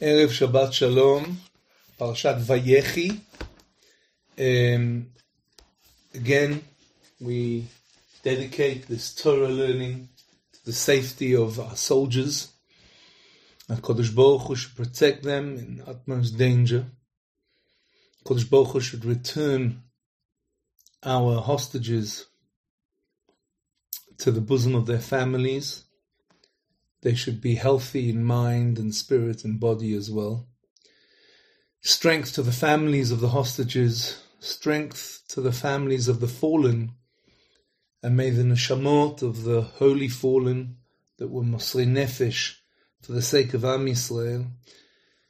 ערב שבת שלום, פרשת ויחי. Um, again, we dedicate this Torah learning to the safety of our soldiers. HaKadosh Baruch Hu should protect them in utmost danger. HaKadosh Baruch Hu should return our hostages to the bosom of their families. They should be healthy in mind and spirit and body as well. Strength to the families of the hostages, strength to the families of the fallen, and may the neshamot of the holy fallen that were Mosri Nefesh for the sake of Am Yisrael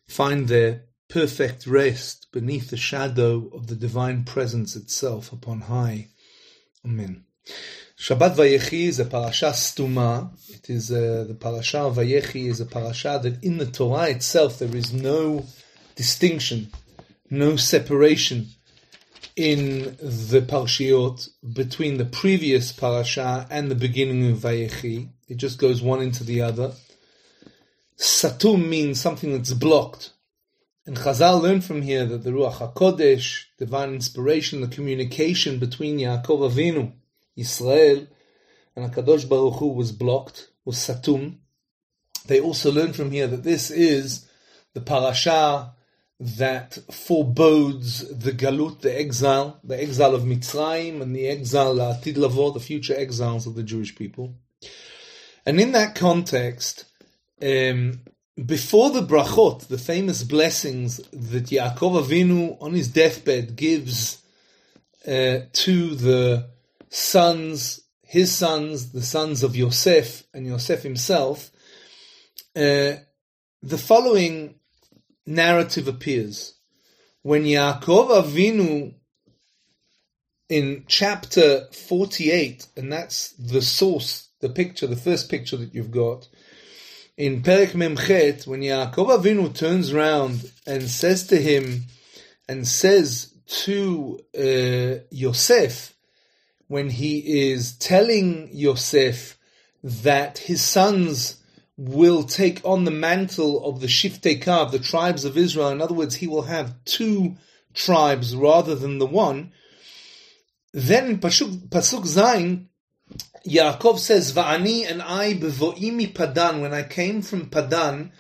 find their perfect rest beneath the shadow of the divine presence itself upon high. Amen. Shabbat Vayechi is a parasha stuma. It is uh, the parasha Vayechi is a parasha that in the Torah itself there is no distinction, no separation in the parshiot between the previous parasha and the beginning of Vayechi. It just goes one into the other. Satum means something that's blocked. And Chazal learned from here that the Ruach HaKodesh, divine inspiration, the communication between Yaakov Avinu, Israel, and HaKadosh Baruch Hu was blocked, was Satum. They also learn from here that this is the parasha that forebodes the galut, the exile, the exile of Mitzrayim, and the exile Atid Lavo, the future exiles of the Jewish people. And in that context, um, before the brachot, the famous blessings that Yaakov Avinu on his deathbed gives uh, to the sons, his sons, the sons of Yosef and Yosef himself, uh, the following narrative appears. When Yaakov Avinu in chapter 48, and that's the source, the picture, the first picture that you've got, in Perek Memchet, when Yaakov Avinu turns around and says to him, and says to uh, Yosef, when he is telling Yosef that his sons will take on the mantle of the Shiftei Kav, the tribes of Israel. In other words, he will have two tribes rather than the one. Then in Pasuk, Pasuk Zain, Yaakov says, Va'ani and I bevoimi Padan, when I came from Padan,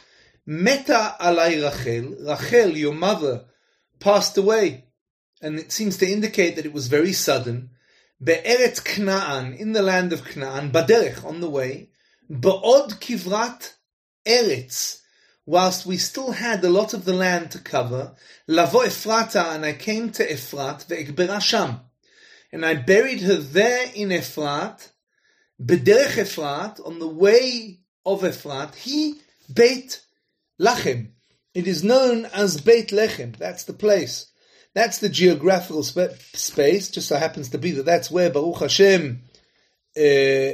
Meta alai Rachel, Rachel, your mother, passed away. And it seems to indicate that it was very sudden. Be'eretz Kna'an, in the land of Kna'an, Baderech, on the way, Ba'od Kivrat Eretz, whilst we still had a lot of the land to cover, Lavo Ephrata, and I came to Ephrat, Ve'ekbera Sham, and I buried her there in Ephrat, Bederech Ephrat, on the way of Ephrat, he Beit Lachem. It is known as Beit Lechem. That's the place. That's the geographical sp- space. Just so happens to be that that's where Baruch Hashem uh,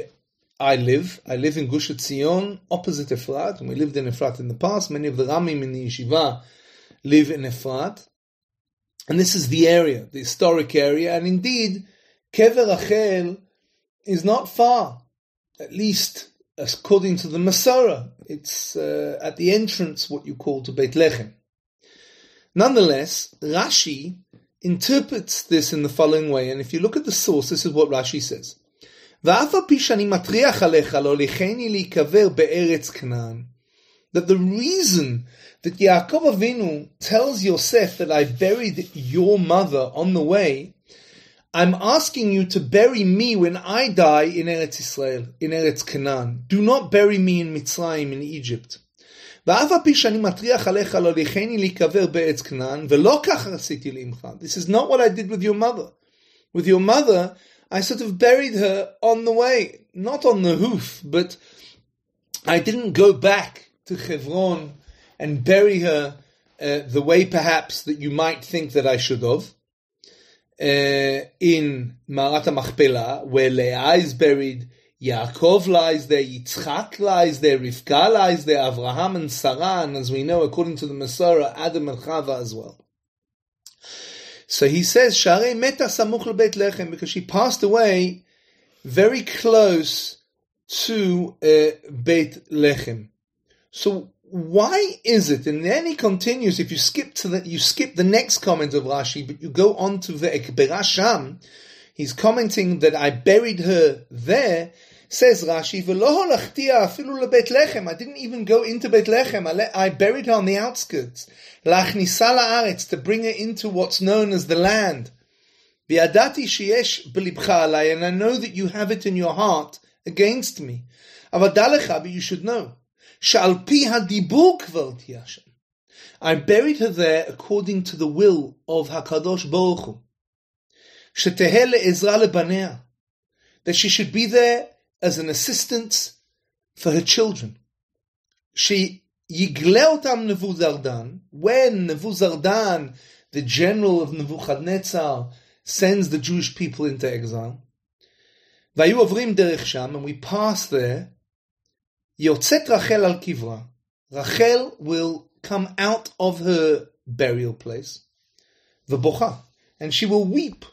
I live. I live in Gush Etzion, opposite Efrat, and we lived in Efrat in the past. Many of the Ramim in the yeshiva live in Efrat. And this is the area, the historic area, and indeed, Kever Rachel is not far, at least according to the Masorah. It's uh, at the entrance, what you call to Beit Lechem. Nonetheless, Rashi interprets this in the following way, and if you look at the source, this is what Rashi says. That the reason that Yaakov Avinu tells Yosef that I buried your mother on the way, I'm asking you to bury me when I die in Eretz Israel, in Eretz Canaan. Do not bury me in Mitzrayim, in Egypt. ואף על פי שאני מטריח עליך להוליכני להיקבר בארץ כנען, ולא ככה עשיתי לעמך. This is not what I did with your mother. With your mother, I sort of buried her on the way, not on the hoof, but I didn't go back to Hebron and bury her uh, the way perhaps that you might think that I should have. Uh, in Marat Machpelah, where Leah is buried, Yaakov lies there, Yitzchak lies there, Rivka lies there, Avraham and Sarah, and as we know, according to the Masorah, Adam and Chava as well. So he says, Share meta samuch lebeit lechem, because she passed away very close to uh, Beit Lechem. So why is it? And then he continues. If you skip to the, you skip the next comment of Rashi, but you go on to the Ekberasham. He's commenting that I buried her there. Says Rashi, I didn't even go into Bet Lechem. I, buried her on the outskirts. to bring her into what's known as the land. And I know that you have it in your heart against me. But you should know. I buried her there according to the will of Hakadosh Baruch Hu. That she should be there as an assistance for her children. She yigleotam Nevuzardan, when Nevuzardan, the general of Nebuchadnezzar, sends the Jewish people into exile, avrim derech sham, and we pass there, Yotzet Rachel al kivra. Rachel will come out of her burial place, v'bocha, and she will weep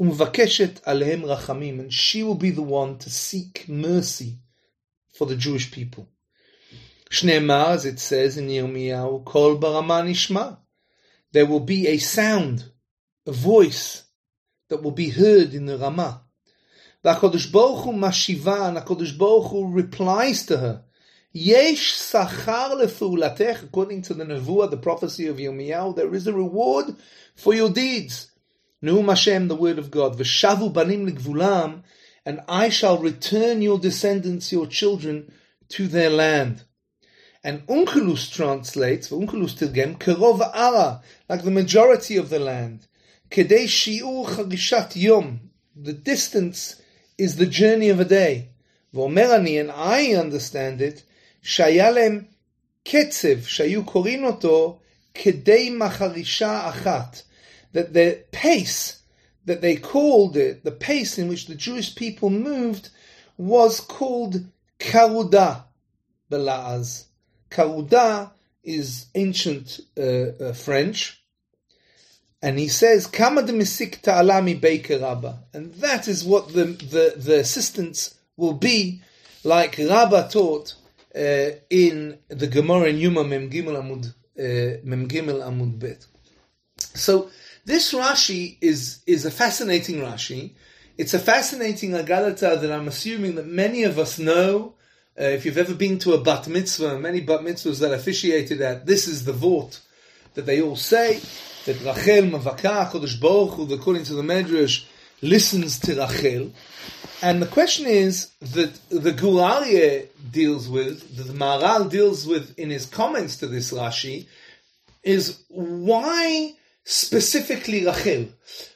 umvakeshet alehem rachamim, and she will be the one to seek mercy for the Jewish people. Shneemar, as it says in Yirmiyahu, kol barama nishma. There will be a sound, a voice that will be heard in the Ramah. V'HaKadosh Baruch Hu mashiva, and HaKadosh Baruch Hu replies to her, Yesh sachar lefulatech, according to the Nevuah, the prophecy of Yirmiyahu, there is a reward for your deeds. Neum Hashem, the word of God. V'shavu banim ligvulam, and I shall return your descendants, your children, to their land. And Onkelos translates, Onkelos Tilgem, Kerov Ara, like the majority of the land. Kedei Shiur Chagishat Yom, the distance is the journey of a day. V'omerani, and I understand it, Shayalem Ketzev, Shayu Korinoto, Kedei Macharisha Achat that the pace that they called it, the pace in which the Jewish people moved, was called karuda belaz. Karuda is ancient uh, uh, French, and he says kama de misik ta'alami rabba, and that is what the, the, the assistance will be, like Rabba taught uh, in the Gemara in Yuma Mem Gimel Amud uh, Mem Gimel Amud Bet. So this Rashi is, is a fascinating Rashi. It's a fascinating Agalata that I'm assuming that many of us know. Uh, if you've ever been to a bat mitzvah, many bat mitzvahs that officiated at, this is the vort that they all say, that Rachel Mavaka, Kodesh Baruch Hu, according to the Medrash, listens to Rachel. And the question is that the Gur Aryeh deals with, that the Maharal deals with in his comments to this Rashi, is why specifically Rachel?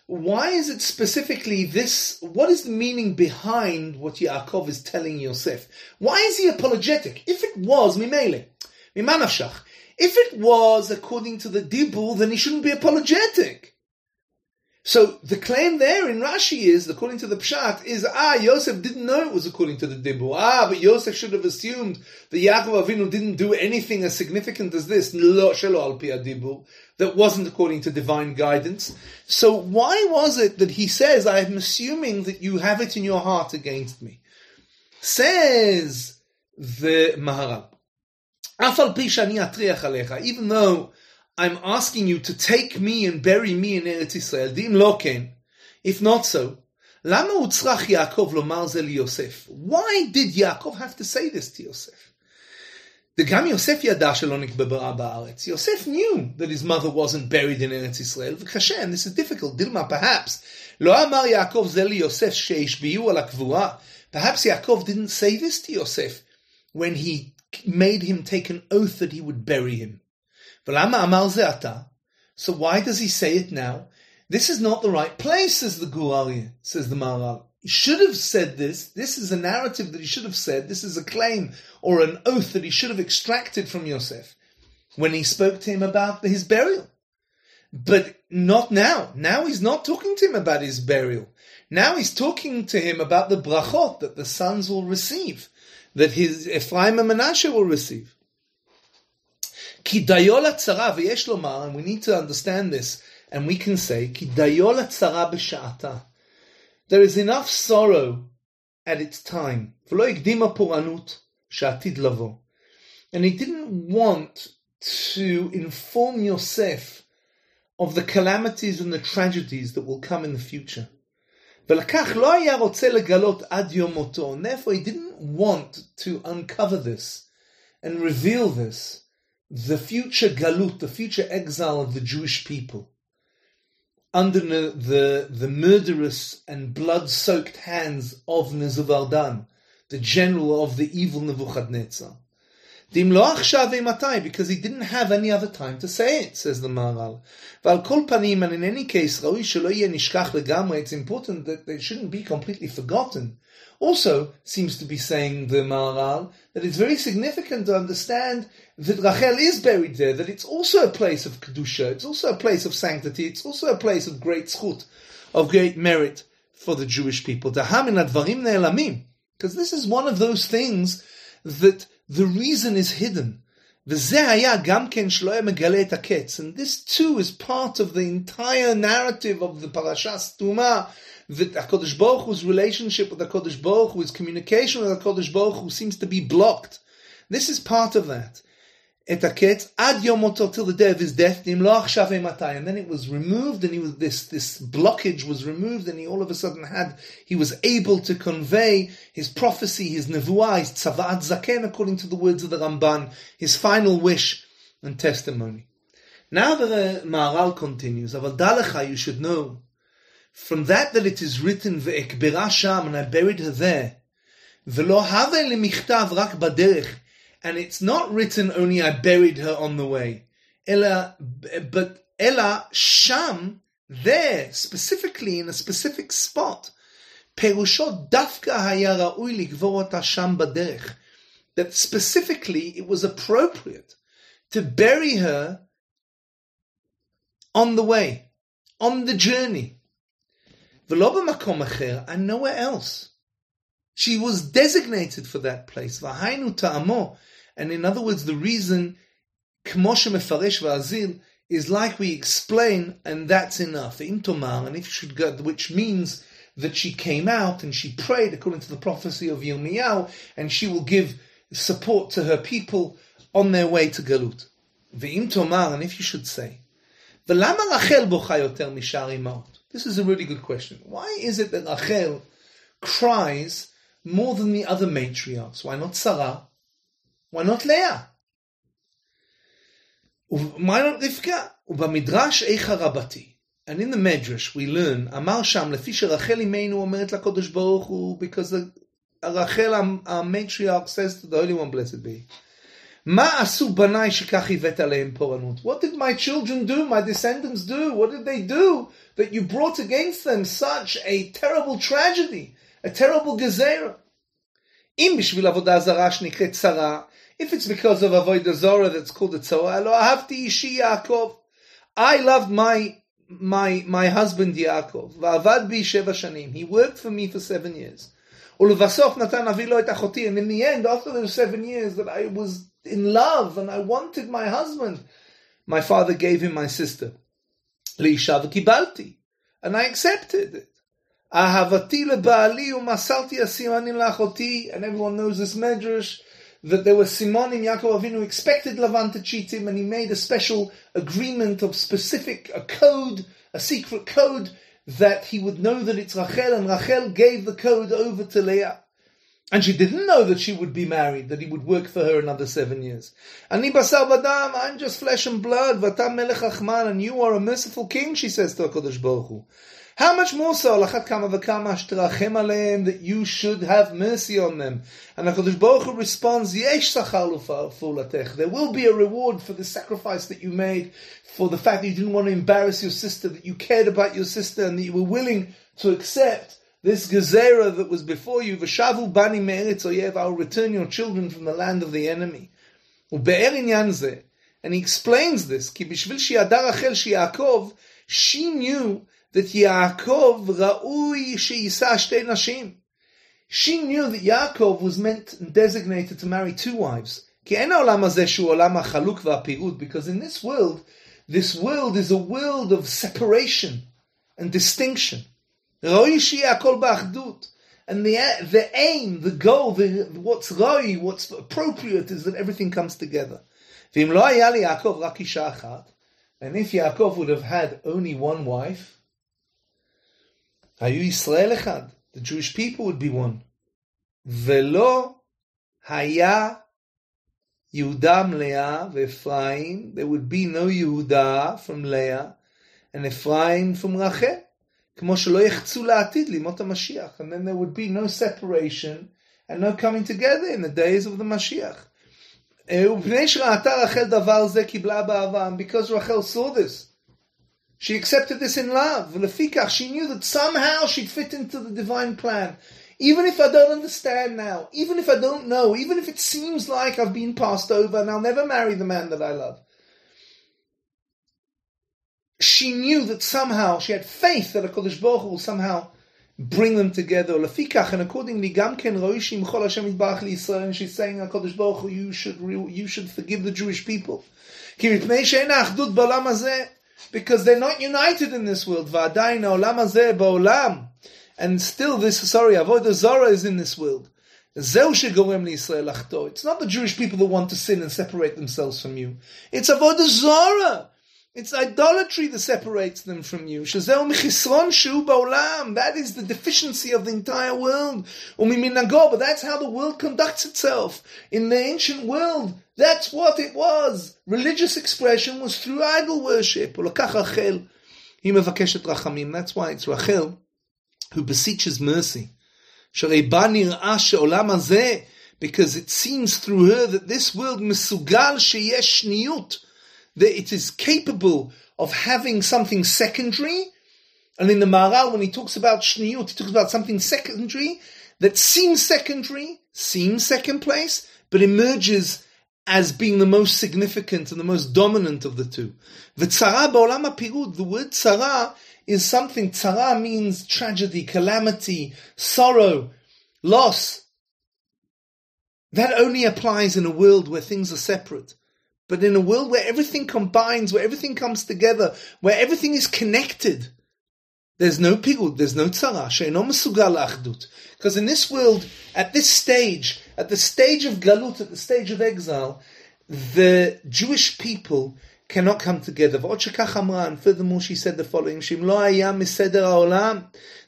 Why is it specifically this? What is the meaning behind what Yaakov is telling Yosef? Why is he apologetic? If it was Mimele, Mimanashach, if it was according to the Dibur, then he shouldn't be apologetic. So the claim there in Rashi is, according to the Pshat, is ah Yosef didn't know it was according to the Dibur. Ah, but Yosef should have assumed that Yaakov Avinu didn't do anything as significant as this. That wasn't according to divine guidance. So why was it that he says, I am assuming that you have it in your heart against me? Says the Maharal. Even though I'm asking you to take me and bury me in Eretz Israel. Dim loken. If not so, lama utzrach Yaakov lomar ze Yosef? Why did Yaakov have to say this to Yosef? וגם יוסף ידע שלא נקברה בארץ. Yosef knew that his mother wasn't buried in Eretz Israel, וקשה, and this is difficult, דילמה, perhaps. לא אמר יעקב זה ליוסף שהשביעו על הקבורה. Perhaps Yaakov didn't say this to Yosef when he made him take an oath that he would bury him. So why does he say it now? This is not the right place, says the Gur Aryeh, says the Maharal. He should have said this. This is a narrative that he should have said. This is a claim or an oath that he should have extracted from Yosef when he spoke to him about his burial. But not now. Now he's not talking to him about his burial. Now he's talking to him about the brachot that the sons will receive, that his Ephraim and Menashe will receive. כי דיו לצרה, ויש לומר, and we need to understand this, and we can say, כי דיו לצרה בשעתה. There is enough sorrow at its time, ולא הקדימה פורענות שעתיד לבוא. and he didn't want to inform Yosef of the calamities and the tragedies that will come in the future. ולקח לא היה רוצה לגלות עד יום מותו, and therefore he didn't want to uncover this and reveal this, the future galut, the future exile of the Jewish people, under the, the murderous and blood-soaked hands of Nebuchadnezzar, the general of the evil Nebuchadnezzar. Because he didn't have any other time to say it, says the Maharal. and in any case, it's important that they shouldn't be completely forgotten. Also, seems to be saying the Maharal, that it's very significant to understand that Rachel is buried there, that it's also a place of Kedusha, it's also a place of sanctity, it's also a place of great schut, of great merit for the Jewish people. Because this is one of those things that the reason is hidden. And this too is part of the entire narrative of the Tuma, that HaKadosh Baruch Hu's relationship with HaKadosh Baruch Hu, his communication with HaKadosh Baruch Hu seems to be blocked. This is part of that et ad yomoto till the day of his death, and then it was removed, and he was this this blockage was removed, and he all of a sudden had he was able to convey his prophecy, his nevuah, his tzavaat zaken, according to the words of the Ramban, his final wish and testimony. Now the Maharal continues, Aval dalecha, you should know, from that that it is written, ve'ekbera sham, and I buried her there, ve'lo have lemichtav rak baderech, and it's not written only I buried her on the way. Ella, but Ella Sham, there, specifically in a specific spot. That specifically it was appropriate to bury her on the way, on the journey. And nowhere else. She was designated for that place. V'hainu ta'amo, and in other words, the reason Kmoshe Mefaresh Va'azil is like we explain, and that's enough. Intomar, and if you should go, which means that she came out and she prayed according to the prophecy of Yirmiyahu, and she will give support to her people on their way to Galut. Ve'im and if you should say, V'lama Rachel bocha yoter This is a really good question. Why is it that Rachel cries more than the other matriarchs? Why not Sarah? Why not Leah? Why not Rivka? ובמדרש איכה רבתי. And in the Medrash we learn, אמר שם, לפי שרחל אימנו אומרת לקדוש ברוך הוא, because רחל המטריארch says to the Holy One, blessed be. מה עשו בניי שכך הבאת עליהם פורענות? What did my children do, my descendants do? What did they do that you brought against them such a terrible tragedy, a terrible gezerah? אם בשביל עבודה זרה שנקראת צרה, if it's because of Avodah Zorah that's called a Tzoah, lo ahavti ishi Yaakov. I loved my my my husband Yaakov. Va'avad bi sheva shanim. He worked for me for seven years. Ulevasof natan avi lo et achoti. And in the end, after those seven years, that I was in love and I wanted my husband, my father gave him my sister. Leisha v'kibalti. And I accepted it. Ahavati lebaali u'masalti asimanim lachoti. And everyone knows this medrash that there were Simonim Yaakov Avinu expected Lavan to cheat him, and he made a special agreement of specific a code, a secret code that he would know that it's Rachel, and Rachel gave the code over to Leah. And she didn't know that she would be married, that he would work for her another seven years. Ani basar badam, I'm just flesh and blood, vatam melech achman, and you are a merciful king, she says to HaKadosh Baruch Hu. How much more so, lachat kama v'kama shterachem aleim, that you should have mercy on them. And HaKadosh Baruch Hu responds, yesh sachar l'fulatech. There will be a reward for the sacrifice that you made, for the fact that you didn't want to embarrass your sister, that you cared about your sister, and that you were willing to accept this gezerah that was before you. V'shavu bani me'eretz oyev, I will return your children from the land of the enemy. And he explains this, ki bishvil shi'adar achel shi'akov, she knew that Yaakov ra'ui she'isa nashim. She knew that Yaakov was meant and designated to marry two wives. Because in this world, this world is a world of separation and distinction. And the the aim, the goal, the, what's roi, what's appropriate is that everything comes together. And if Yaakov would have had only one wife, the Jewish people would be one. Velo haya Yehudam Leah Ephraim. There would be no Yehuda from Leah and Ephraim from Rachel. כמו שלא יחצו לעתיד לימות המשיח. And then there would be no separation and no coming together in the days of the Mashiach. ובפני שראתה רחל דבר זה קיבלה באהבה. And because Rachel saw this, she accepted this in love. Lefikach, she knew that somehow she'd fit into the divine plan. Even if I don't understand now, even if I don't know, even if it seems like I've been passed over and I'll never marry the man that I love. She knew that somehow, she had faith that HaKadosh Baruch Hu will somehow bring them together. Lefikach, and accordingly, Gamken Roishim Chol Hashem Yitbarach Yisrael, and she's saying, HaKadosh Baruch Hu, you should, you should forgive the Jewish people because they're not united in this world. And still this, sorry, Avodah Zara is in this world. It's not the Jewish people that want to sin and separate themselves from you. It's Avodah Zara. It's idolatry that separates them from you. That is the deficiency of the entire world. But that's how the world conducts itself. In the ancient world, that's what it was. Religious expression was through idol worship. That's why it's Rachel who beseeches mercy. Because it seems through her that this world that it is capable of having something secondary. And in the Maharal, when he talks about shniyut, he talks about something secondary that seems secondary, seems second place, but emerges as being the most significant and the most dominant of the two. The the word tzara is something, tzara means tragedy, calamity, sorrow, loss. That only applies in a world where things are separate. But in a world where everything combines, where everything comes together, where everything is connected, there's no pigud, there's no tzara, she'eno mesugal achdut. Because in this world, at this stage, at the stage of galut, at the stage of exile, the Jewish people cannot come together. And furthermore, she said the following: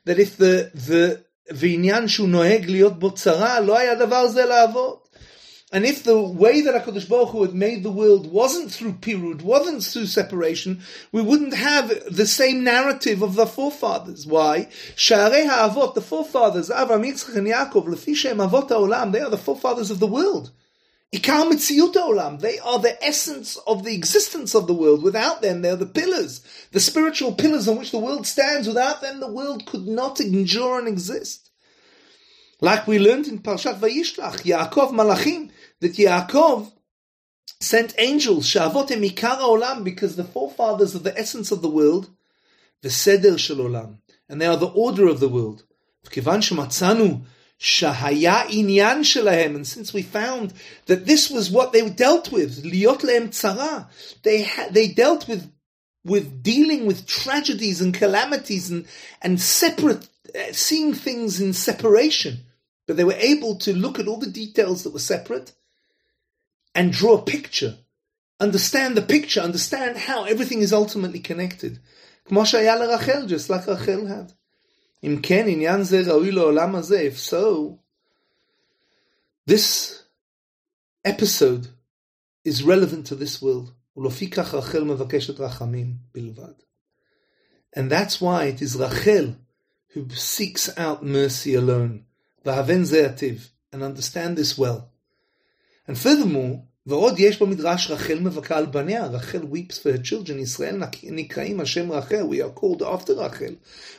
that if the the ועניין שהוא נוהג להיות בו צרה, לא היה דבר זה לעבוד. and if the way that HaKadosh Baruch Hu had made the world wasn't through pirud, wasn't through separation, we wouldn't have the same narrative of the forefathers. Why? Sha'arei ha'avot, the forefathers, Avraham, Yitzchak, and Yaakov, lefi she'em avot ha'olam, they are the forefathers of the world. Ikar Mitziyut Olam. They are the essence of the existence of the world. Without them, they're the pillars, the spiritual pillars on which the world stands. Without them, the world could not endure and exist. Like we learned in Parshat Vayishlach, Yaakov Malachim, that Yaakov sent angels, Shavotem Ikar Olam, because the forefathers of the essence of the world, the Seder Shel Olam, and they are the order of the world. Shahaya inyan shelahem. And since we found that this was what they dealt with, liot tzara, they they dealt with with dealing with tragedies and calamities and and separate, uh, seeing things in separation. But they were able to look at all the details that were separate and draw a picture, understand the picture, understand how everything is ultimately connected. just like Rachel had. אם כן, עניין זה ראוי לעולם הזה, if so, this episode is relevant to this world. ולפיכך רחל מבקשת רחמים בלבד. And that's why it is Rachel who seeks out mercy alone. והבן זה יתיב. And understand this well. And furthermore, ועוד יש במדרש רחל מבכה על בניה, רחל weeps for her children, ישראל נקראים על שם רחל, we are called after רחל.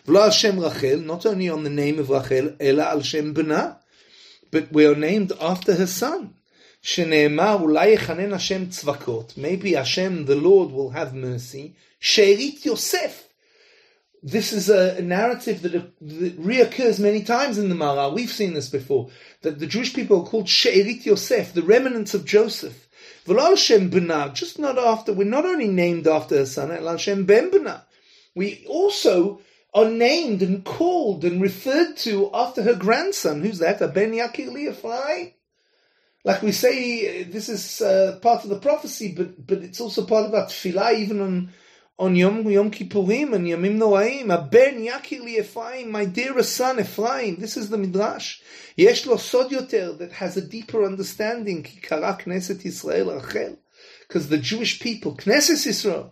ולא על שם רחל, not only on the name of רחל, אלא על שם בנה. But we are named after her son. שנאמר, אולי יכנן השם צבקות, maybe השם, the Lord will have mercy, שארית יוסף. This is a, narrative that, that, reoccurs many times in the Maharal. We've seen this before. That the Jewish people are called She'erit Yosef, the remnants of Joseph. V'lo Shem B'na, just not after, we're not only named after her son, El Shem Ben B'na. We also are named and called and referred to after her grandson. Who's that? A Ben Yakir? Like we say, this is uh, part of the prophecy, but but it's also part of our tefillah, even on on Yom Yom Kippurim and Yomim Noaim. A Ben Yakir Leafai, my dearest son Ephraim. This is the midrash. Yesh lo sod yoter that has a deeper understanding. Ki kara Knesset Yisrael Rachel, because the Jewish people, Knesset Yisrael,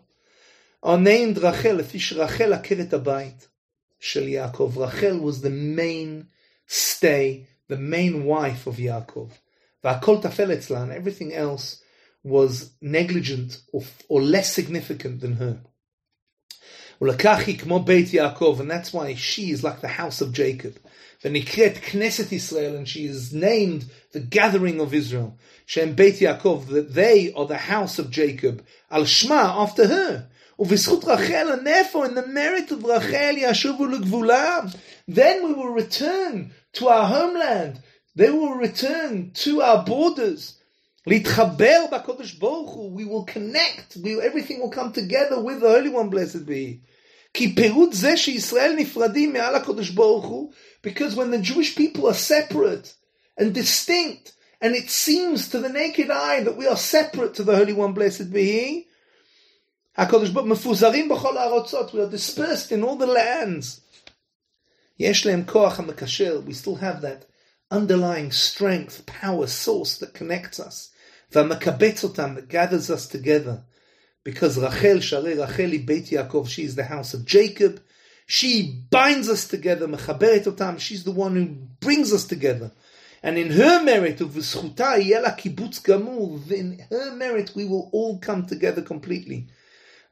are named Rachel. Lefish Rachel akeret abayit shel Yaakov. Rachel was the main stay, the main wife of Yaakov. V'akol tafel etzlan, everything else was negligent or, or less significant than her. kmo beit Yaakov, and that's why she is like the house of Jacob. V'nikret Knesset Israel, and she is named the gathering of Israel. Shem beit Yaakov, that they are the house of Jacob. Al Shma, after her. ובזכות רחל, and therefore in the merit of Rachel ישובו לגבולם. Then we will return to our homeland. They will return to our borders. להתחבר בקודש ברוך הוא. We will connect. We, everything will come together with the Holy One, blessed be. כי פירוט זה שישראל נפרדים מעל הקודש ברוך הוא, because when the Jewish people are separate and distinct, and it seems to the naked eye that we are separate to the Holy One, blessed be He, HaKadosh Baruch מפוזרים בכל הארצות, we are dispersed in all the lands. יש להם כוח המקשר, we still have that underlying strength, power, source that connects us. והמקבץ אותם, that gathers us together. Because Rachel, שהרי רחל היא בית יעקב, she is the house of Jacob. She binds us together, מחברת אותם, she's the one who brings us together. And in her merit, ובזכותה יהיה לה קיבוץ גמור, in her merit we will all come together completely.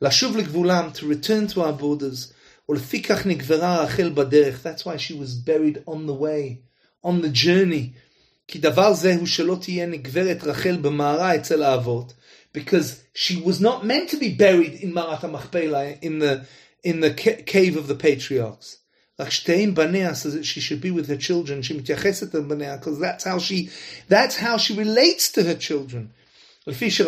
לשוב לגבולם, to return to our borders, ולפיכך נקברה רחל בדרך, that's why she was buried on the way, on the journey. כי דבר זה הוא שלא תהיה נגברת רחל במערה אצל האבות, because she was not meant to be buried in Marat Hamachpelah in the in the ca- cave of the patriarchs. Like Shteim Banea says that she should be with her children. She because that's how she that's how she relates to her children. Because Rachel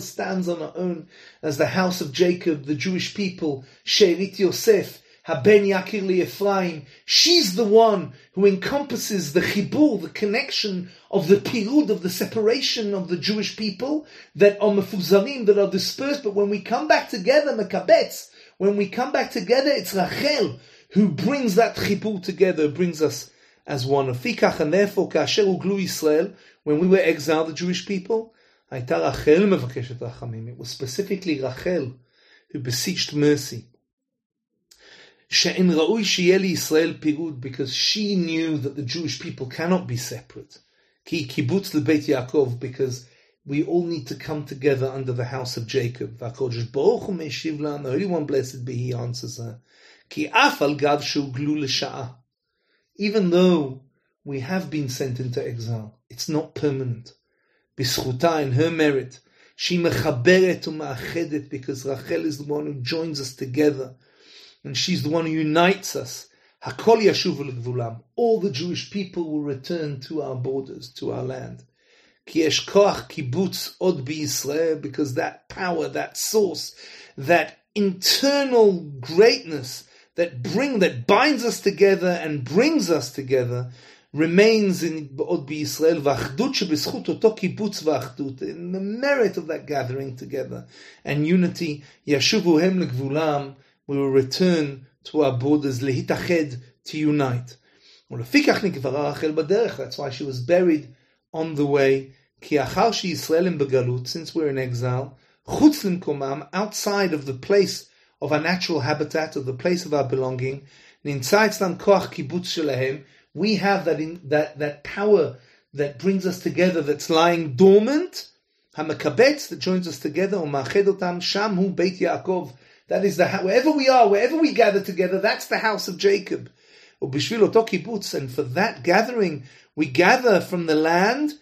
stands on her own as the house of Jacob, the Jewish people, Sherit Yosef, הבן יקיר לאפרים, she's the one who encompasses the chibur, the connection of the pirud, of the separation of the Jewish people that are mefuzarim, that are dispersed, but when we come back together, mekabetz, when we come back together, it's Rachel who brings that chibur together, brings us as one. of Fikach, and therefore, כאשר הוגלו ישראל, when we were exiled, the Jewish people, הייתה רחל מבקשת רחמים. It was specifically Rachel who beseeched mercy. She'en ra'ui Yisrael pirud, because she knew that the Jewish people cannot be separate. Ki kibbutz lebeit Yaakov, because we all need to come together under the house of Jacob. V'akodesh baruch hu meshivlan, the Holy One blessed be He answers her. Ki af al gav glu Even though we have been sent into exile, it's not permanent. Bischuta, in her merit, she mechaberet u'ma'achedet, because Rachel is the one who joins us together and she's the one who unites us. Hakol yashuv l'gvulam. All the Jewish people will return to our borders, to our land. Ki koach kibbutz od Yisrael, because that power, that source, that internal greatness that bring that binds us together and brings us together remains in od Yisrael v'achdut in the merit of that gathering together and unity yashuvu hem l'gvulam we will return to our borders, lehitached, to unite. That's why she was buried on the way, since we're in exile, outside of the place of our natural habitat, of the place of our belonging, we have that, in, that, that power that brings us together that's lying dormant, that joins us together, Sham Beit Yaakov, that is the wherever we are, wherever we gather together. That's the house of Jacob. And for that gathering, we gather from the land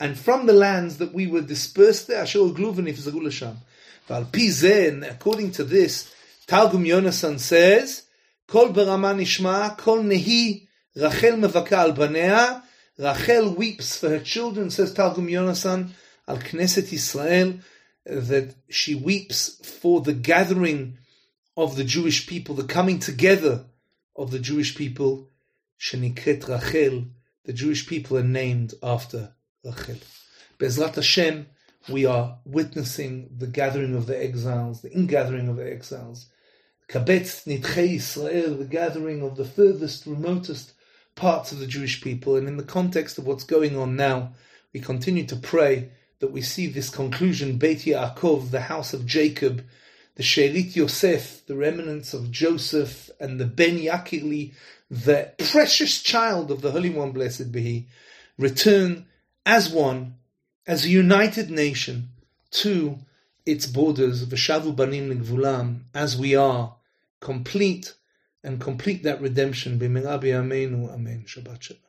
and from the lands that we were dispersed there. According to this, Targum Yonasan says, "Kol nishma, kol nehi Rachel al banea. Rachel weeps for her children, says Targum Yonasan, al Knesset Israel, that she weeps for the gathering of the Jewish people, the coming together of the Jewish people, Shenikret Rachel, the Jewish people are named after Rachel. Bezrat Hashem, we are witnessing the gathering of the exiles, the ingathering of the exiles. Kabetz Nitchei Israel, the gathering of the furthest, remotest parts of the Jewish people. And in the context of what's going on now, we continue to pray that we see this conclusion, Beit Yaakov, the house of Jacob, the Shelit Yosef, the remnants of Joseph, and the Ben Yakili, the precious child of the Holy One, blessed be He, return as one, as a united nation, to its borders, V'shavu banim l'gvulam, as we are, complete, and complete that redemption. B'mirabi Amen. Amen. Shabbat Shalom.